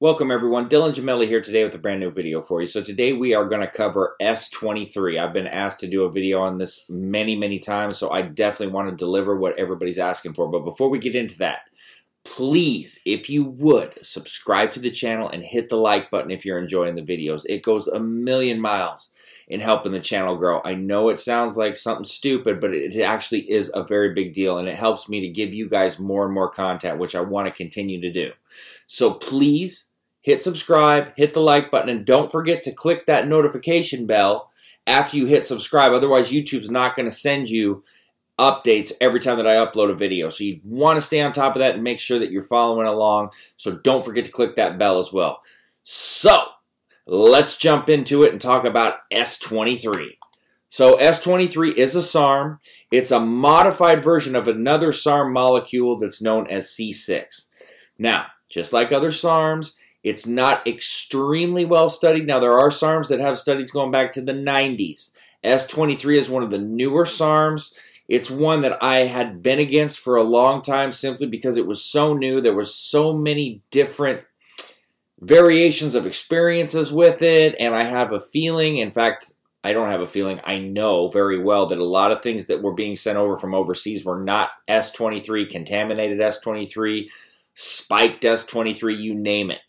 Welcome everyone, Dylan Gemelli here today with a brand new video for you. So today we are going to cover S23. I've been asked to do a video on this many, many times, so I definitely want to deliver what everybody's asking for. But before we get into that, please, if you would, subscribe to the channel and hit the like button if you're enjoying the videos. It goes a million miles in helping the channel grow. I know it sounds like something stupid, but it actually is a very big deal, and it helps me to give you guys more and more content, which I want to continue to do. So please hit subscribe, hit the like button, and don't forget to click that notification bell after you hit subscribe. Otherwise, YouTube's not going to send you updates every time that I upload a video. So you want to stay on top of that and make sure that you're following along. So don't forget to click that bell as well. So let's jump into it and talk about S23. So S23 is a SARM. It's a modified version of another SARM molecule that's known as C6. Now, just like other SARMs, it's not extremely well studied. Now, there are SARMs that have studies going back to the 90s. S23 is one of the newer SARMs. It's one that I had been against for a long time simply because it was so new. There were so many different variations of experiences with it, and I have a feeling, in fact, I don't have a feeling, I know very well that a lot of things that were being sent over from overseas were not S23, contaminated S23, spiked S23, you name it.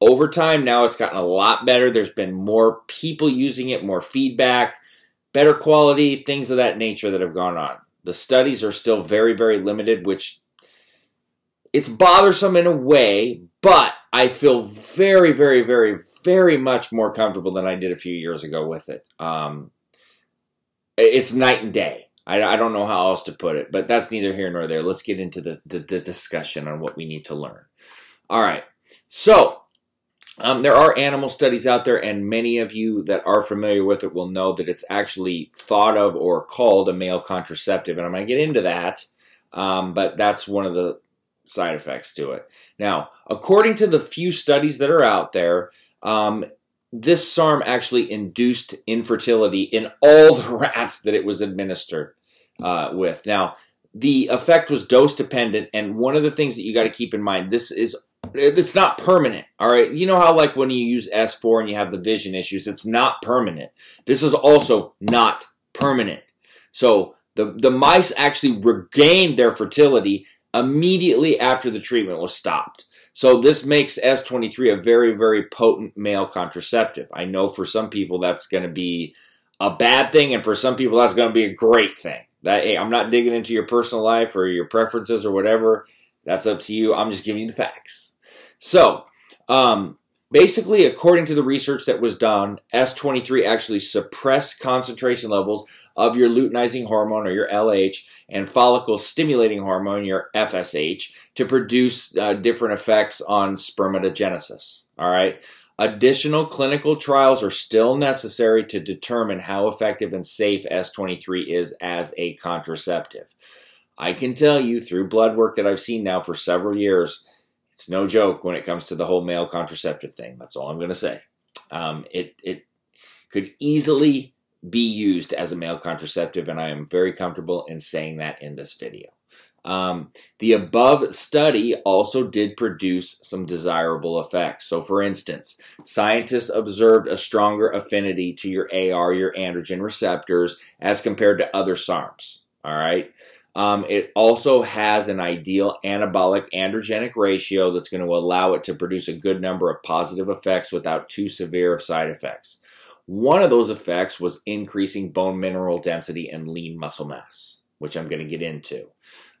Over time, now it's gotten a lot better. There's been more people using it, more feedback, better quality, things of that nature that have gone on. The studies are still very, very limited, which it's bothersome in a way, but I feel very, very, very, very much more comfortable than I did a few years ago with it. Um, it's night and day. I, I, don't know how else to put it, but that's neither here nor there. Let's get into the, the, the discussion on what we need to learn. All right. So, um, there are animal studies out there, and many of you that are familiar with it will know that it's actually thought of or called a male contraceptive. And I'm going to get into that, um, but that's one of the side effects to it. Now, according to the few studies that are out there, um, this SARM actually induced infertility in all the rats that it was administered uh, with. Now, the effect was dose dependent, and one of the things that you got to keep in mind this is it's not permanent. All right. You know how, like, when you use S4 and you have the vision issues, it's not permanent. This is also not permanent. So the, the mice actually regained their fertility immediately after the treatment was stopped. So this makes S23 a very, very potent male contraceptive. I know for some people that's going to be a bad thing, and for some people that's going to be a great thing. That hey, I'm not digging into your personal life or your preferences or whatever. That's up to you. I'm just giving you the facts. So, um, basically, according to the research that was done, S23 actually suppressed concentration levels of your luteinizing hormone or your LH and follicle stimulating hormone, your FSH, to produce uh, different effects on spermatogenesis. All right. Additional clinical trials are still necessary to determine how effective and safe S23 is as a contraceptive. I can tell you through blood work that I've seen now for several years it's no joke when it comes to the whole male contraceptive thing. That's all I'm going to say. Um, it it could easily be used as a male contraceptive, and I am very comfortable in saying that in this video. Um, the above study also did produce some desirable effects. So, for instance, scientists observed a stronger affinity to your AR, your androgen receptors, as compared to other SARMs. All right. Um, it also has an ideal anabolic androgenic ratio that's going to allow it to produce a good number of positive effects without too severe of side effects. One of those effects was increasing bone mineral density and lean muscle mass, which I'm going to get into.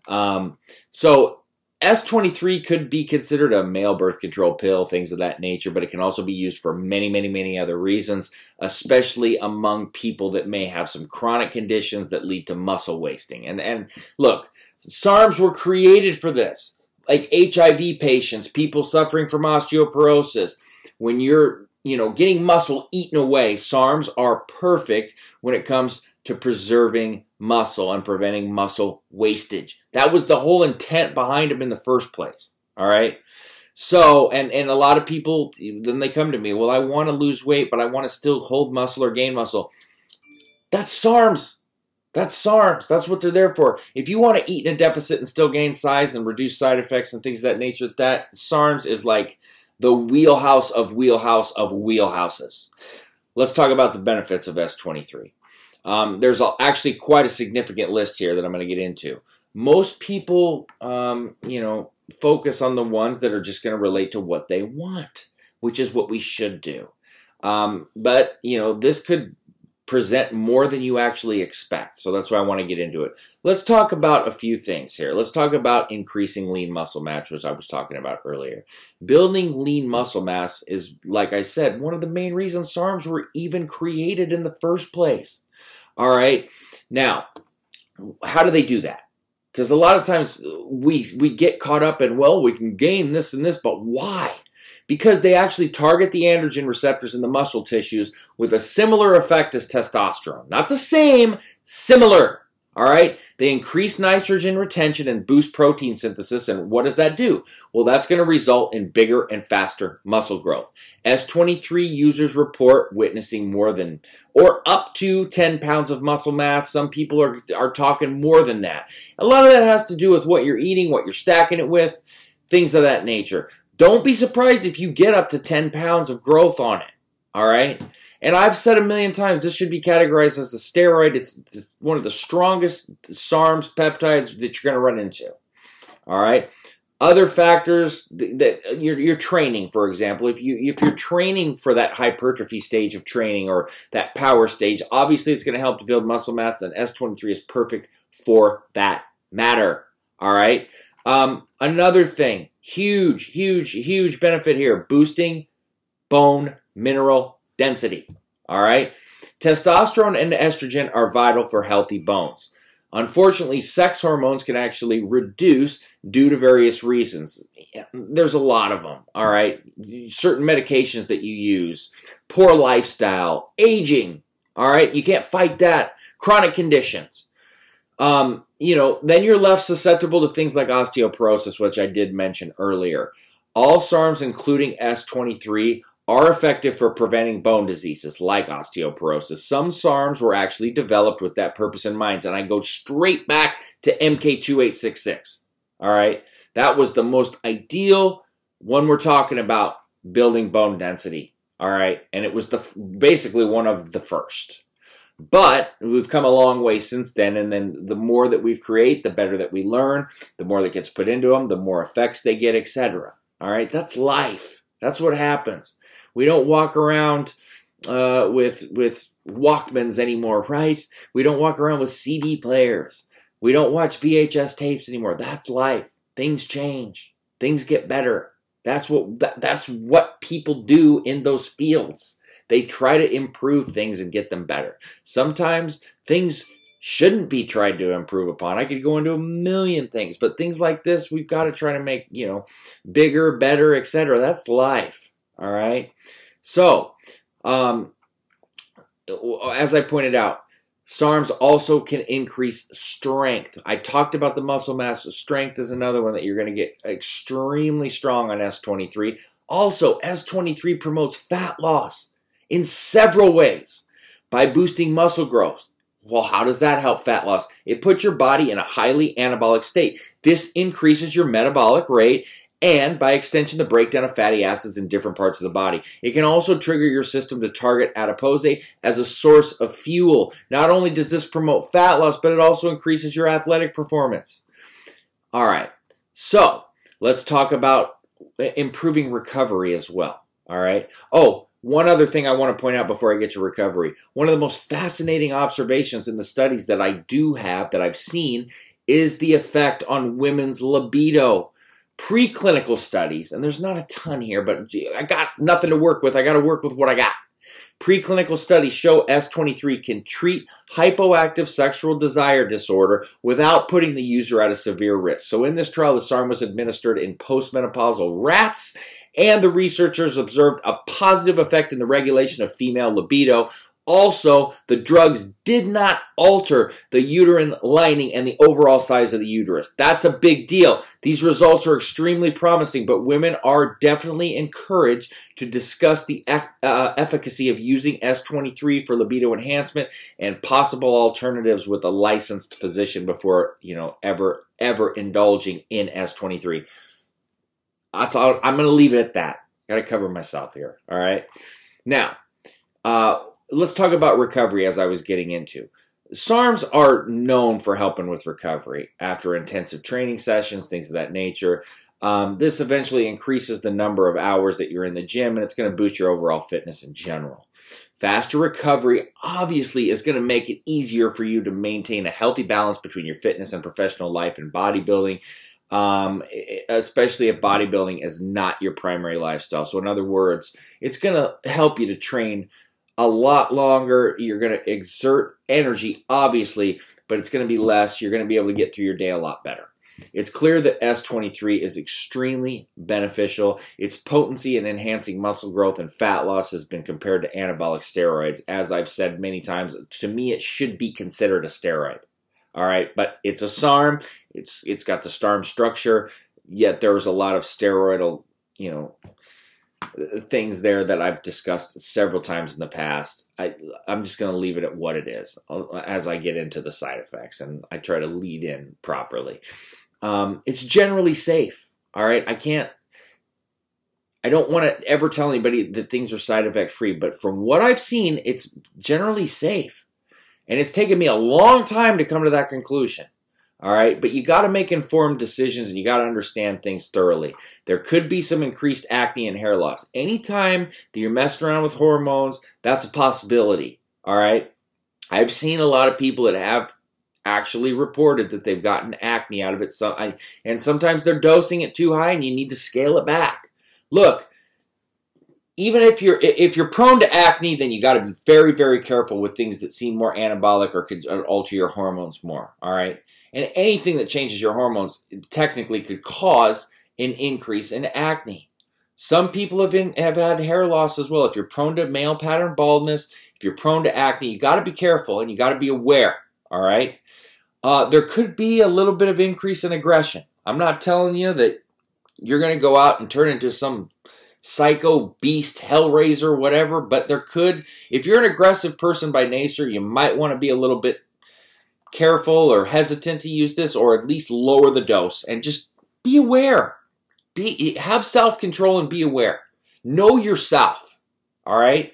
Um, so S23 could be considered a male birth control pill, things of that nature, but it can also be used for many, many, many other reasons, especially among people that may have some chronic conditions that lead to muscle wasting. And, and look, SARMs were created for this. Like HIV patients, people suffering from osteoporosis, when you're, you know, getting muscle eaten away, SARMs are perfect when it comes to preserving muscle and preventing muscle wastage. That was the whole intent behind them in the first place. All right. So, and, and a lot of people, then they come to me, well, I want to lose weight, but I want to still hold muscle or gain muscle. That's SARMs. That's SARMs. That's what they're there for. If you want to eat in a deficit and still gain size and reduce side effects and things of that nature, that SARMs is like the wheelhouse of wheelhouse of wheelhouses. Let's talk about the benefits of S23. Um, there's actually quite a significant list here that I'm going to get into. Most people, um, you know, focus on the ones that are just going to relate to what they want, which is what we should do. Um, but you know, this could present more than you actually expect. So that's why I want to get into it. Let's talk about a few things here. Let's talk about increasing lean muscle mass, which I was talking about earlier. Building lean muscle mass is, like I said, one of the main reasons SARMs were even created in the first place. All right. Now, how do they do that? Because a lot of times we we get caught up in well, we can gain this and this, but why? because they actually target the androgen receptors in the muscle tissues with a similar effect as testosterone. Not the same, similar. All right. They increase nitrogen retention and boost protein synthesis. And what does that do? Well, that's going to result in bigger and faster muscle growth. S23 users report witnessing more than or up to 10 pounds of muscle mass. Some people are, are talking more than that. A lot of that has to do with what you're eating, what you're stacking it with, things of that nature. Don't be surprised if you get up to 10 pounds of growth on it. All right? And I've said a million times this should be categorized as a steroid. It's, it's one of the strongest SARMs peptides that you're going to run into. All right? Other factors that you're, you're training, for example, if you if you're training for that hypertrophy stage of training or that power stage, obviously it's going to help to build muscle mass, and S23 is perfect for that matter. All right. Um, another thing, Huge, huge, huge benefit here boosting bone mineral density. All right. Testosterone and estrogen are vital for healthy bones. Unfortunately, sex hormones can actually reduce due to various reasons. There's a lot of them, all right? Certain medications that you use, poor lifestyle, aging, all right? You can't fight that. Chronic conditions. Um, you know, then you're left susceptible to things like osteoporosis, which I did mention earlier. All SARMs, including S23, are effective for preventing bone diseases like osteoporosis. Some SARMs were actually developed with that purpose in mind, and I go straight back to MK2866. All right, that was the most ideal one we're talking about building bone density. All right, and it was the basically one of the first. But we've come a long way since then, and then the more that we create, the better that we learn, the more that gets put into them, the more effects they get, etc. All right, that's life. That's what happens. We don't walk around uh, with with Walkmans anymore, right? We don't walk around with CD players. We don't watch VHS tapes anymore. That's life. Things change. Things get better. That's what that, that's what people do in those fields. They try to improve things and get them better. Sometimes things shouldn't be tried to improve upon. I could go into a million things, but things like this, we've got to try to make, you know, bigger, better, etc. That's life. All right. So, um, as I pointed out, SARMs also can increase strength. I talked about the muscle mass. Strength is another one that you're going to get extremely strong on S23. Also, S23 promotes fat loss in several ways by boosting muscle growth. Well, how does that help fat loss? It puts your body in a highly anabolic state. This increases your metabolic rate and by extension, the breakdown of fatty acids in different parts of the body. It can also trigger your system to target adipose as a source of fuel. Not only does this promote fat loss, but it also increases your athletic performance. All right, so let's talk about improving recovery as well. All right. Oh, one other thing I want to point out before I get to recovery. One of the most fascinating observations in the studies that I do have, that I've seen, is the effect on women's libido. Preclinical studies, and there's not a ton here, but I got nothing to work with. I got to work with what I got. Preclinical studies show S23 can treat hypoactive sexual desire disorder without putting the user at a severe risk. So, in this trial, the SARM was administered in postmenopausal rats, and the researchers observed a positive effect in the regulation of female libido also, the drugs did not alter the uterine lining and the overall size of the uterus. That's a big deal. These results are extremely promising, but women are definitely encouraged to discuss the uh, efficacy of using S23 for libido enhancement and possible alternatives with a licensed physician before, you know, ever, ever indulging in S23. That's all. I'm going to leave it at that. Got to cover myself here. All right. Now, uh, let's talk about recovery as I was getting into. SARMs are known for helping with recovery after intensive training sessions, things of that nature. Um, this eventually increases the number of hours that you're in the gym and it's going to boost your overall fitness in general. Faster recovery obviously is going to make it easier for you to maintain a healthy balance between your fitness and professional life and bodybuilding, um, especially if bodybuilding is not your primary lifestyle. So, in other words, it's going to help you to train a lot longer. You're going to exert energy, obviously, but it's going to be less. You're going to be able to get through your day a lot better. It's clear that S23 is extremely beneficial. Its potency in enhancing muscle growth and fat loss has been compared to anabolic steroids. As I've said many times, to me, it should be considered a steroid. All right, but it's a SARM. It's it's got the SARM structure. Yet there's a lot of steroidal, you know, things there that I've discussed several times in the past. I I'm just going to leave it at what it is as I get into the side effects and I try to lead in properly. Um, it's generally safe. All right. I can't, I don't want to ever tell anybody that things are side effect free, but from what I've seen, it's generally safe. And it's taken me a long time to come to that conclusion. All right, but you got to make informed decisions and you got to understand things thoroughly. There could be some increased acne and hair loss. Anytime that you're messing around with hormones, that's a possibility. All right, I've seen a lot of people that have actually reported that they've gotten acne out of it. So, I, and sometimes they're dosing it too high, and you need to scale it back. Look, even if you're if you're prone to acne, then you got to be very very careful with things that seem more anabolic or could uh, alter your hormones more. All right, and anything that changes your hormones technically could cause an increase in acne. Some people have been, have had hair loss as well. If you're prone to male pattern baldness, if you're prone to acne, you got to be careful and you got to be aware. All right. Uh, there could be a little bit of increase in aggression. I'm not telling you that you're going to go out and turn into some psycho beast, hellraiser, whatever, but there could, if you're an aggressive person by nature, you might want to be a little bit careful or hesitant to use this or at least lower the dose and just be aware. Be have self-control and be aware. Know yourself. All right?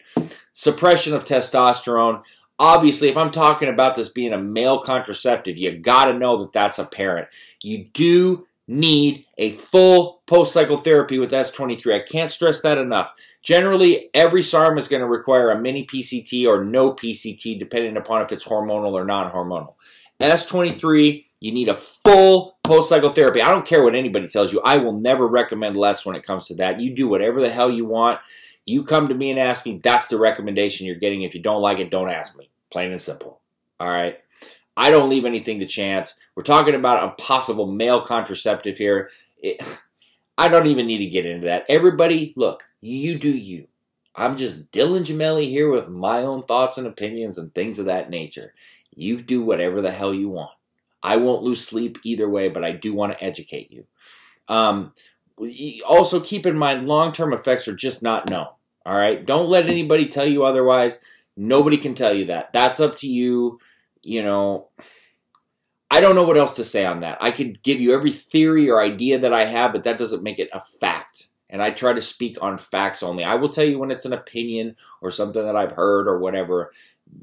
Suppression of testosterone. Obviously, if I'm talking about this being a male contraceptive, you got to know that that's apparent. You do need a full post cycle therapy with S23. I can't stress that enough. Generally, every SARM is going to require a mini PCT or no PCT, depending upon if it's hormonal or non hormonal. S23, you need a full post cycle therapy. I don't care what anybody tells you. I will never recommend less when it comes to that. You do whatever the hell you want. You come to me and ask me, that's the recommendation you're getting. If you don't like it, don't ask me. Plain and simple. All right. I don't leave anything to chance. We're talking about a possible male contraceptive here. It, I don't even need to get into that. Everybody, look, you do you. I'm just Dylan Gemelli here with my own thoughts and opinions and things of that nature. You do whatever the hell you want. I won't lose sleep either way, but I do want to educate you. Um, also, keep in mind long term effects are just not known. All right. Don't let anybody tell you otherwise. Nobody can tell you that. That's up to you. You know, I don't know what else to say on that. I could give you every theory or idea that I have, but that doesn't make it a fact. And I try to speak on facts only. I will tell you when it's an opinion or something that I've heard or whatever.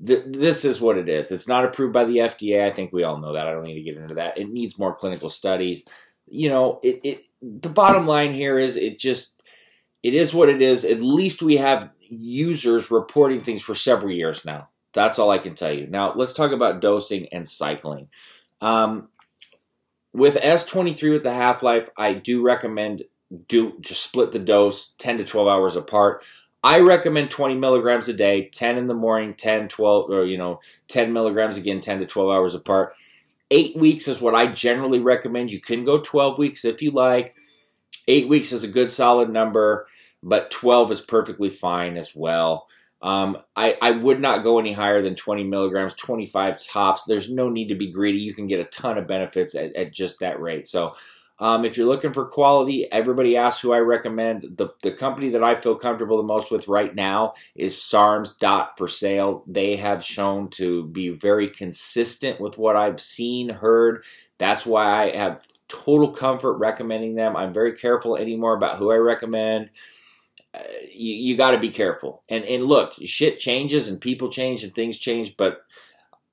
Th- this is what it is. It's not approved by the FDA. I think we all know that. I don't need to get into that. It needs more clinical studies. You know, it, it the bottom line here is it just it is what it is. At least we have users reporting things for several years now. That's all I can tell you. Now, let's talk about dosing and cycling. Um, with S23 with the half life, I do recommend do to split the dose 10 to 12 hours apart. I recommend 20 milligrams a day, 10 in the morning, 10, 12, or you know, 10 milligrams again, 10 to 12 hours apart. Eight weeks is what I generally recommend. You can go 12 weeks if you like. Eight weeks is a good solid number, but 12 is perfectly fine as well. Um, I, I would not go any higher than 20 milligrams, 25 tops. There's no need to be greedy. You can get a ton of benefits at, at just that rate. So, um, if you're looking for quality, everybody asks who I recommend. The, the company that I feel comfortable the most with right now is SARMS Dot for sale. They have shown to be very consistent with what I've seen, heard. That's why I have total comfort recommending them. I'm very careful anymore about who I recommend. Uh, you, you got to be careful. And and look, shit changes and people change and things change, but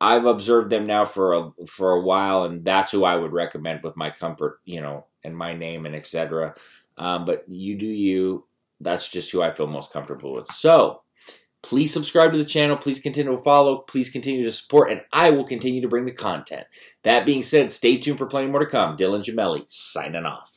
I've observed them now for a for a while, and that's who I would recommend with my comfort, you know, and my name and etc. Um, but you do you. That's just who I feel most comfortable with. So please subscribe to the channel. Please continue to follow. Please continue to support, and I will continue to bring the content. That being said, stay tuned for plenty more to come. Dylan Gemelli signing off.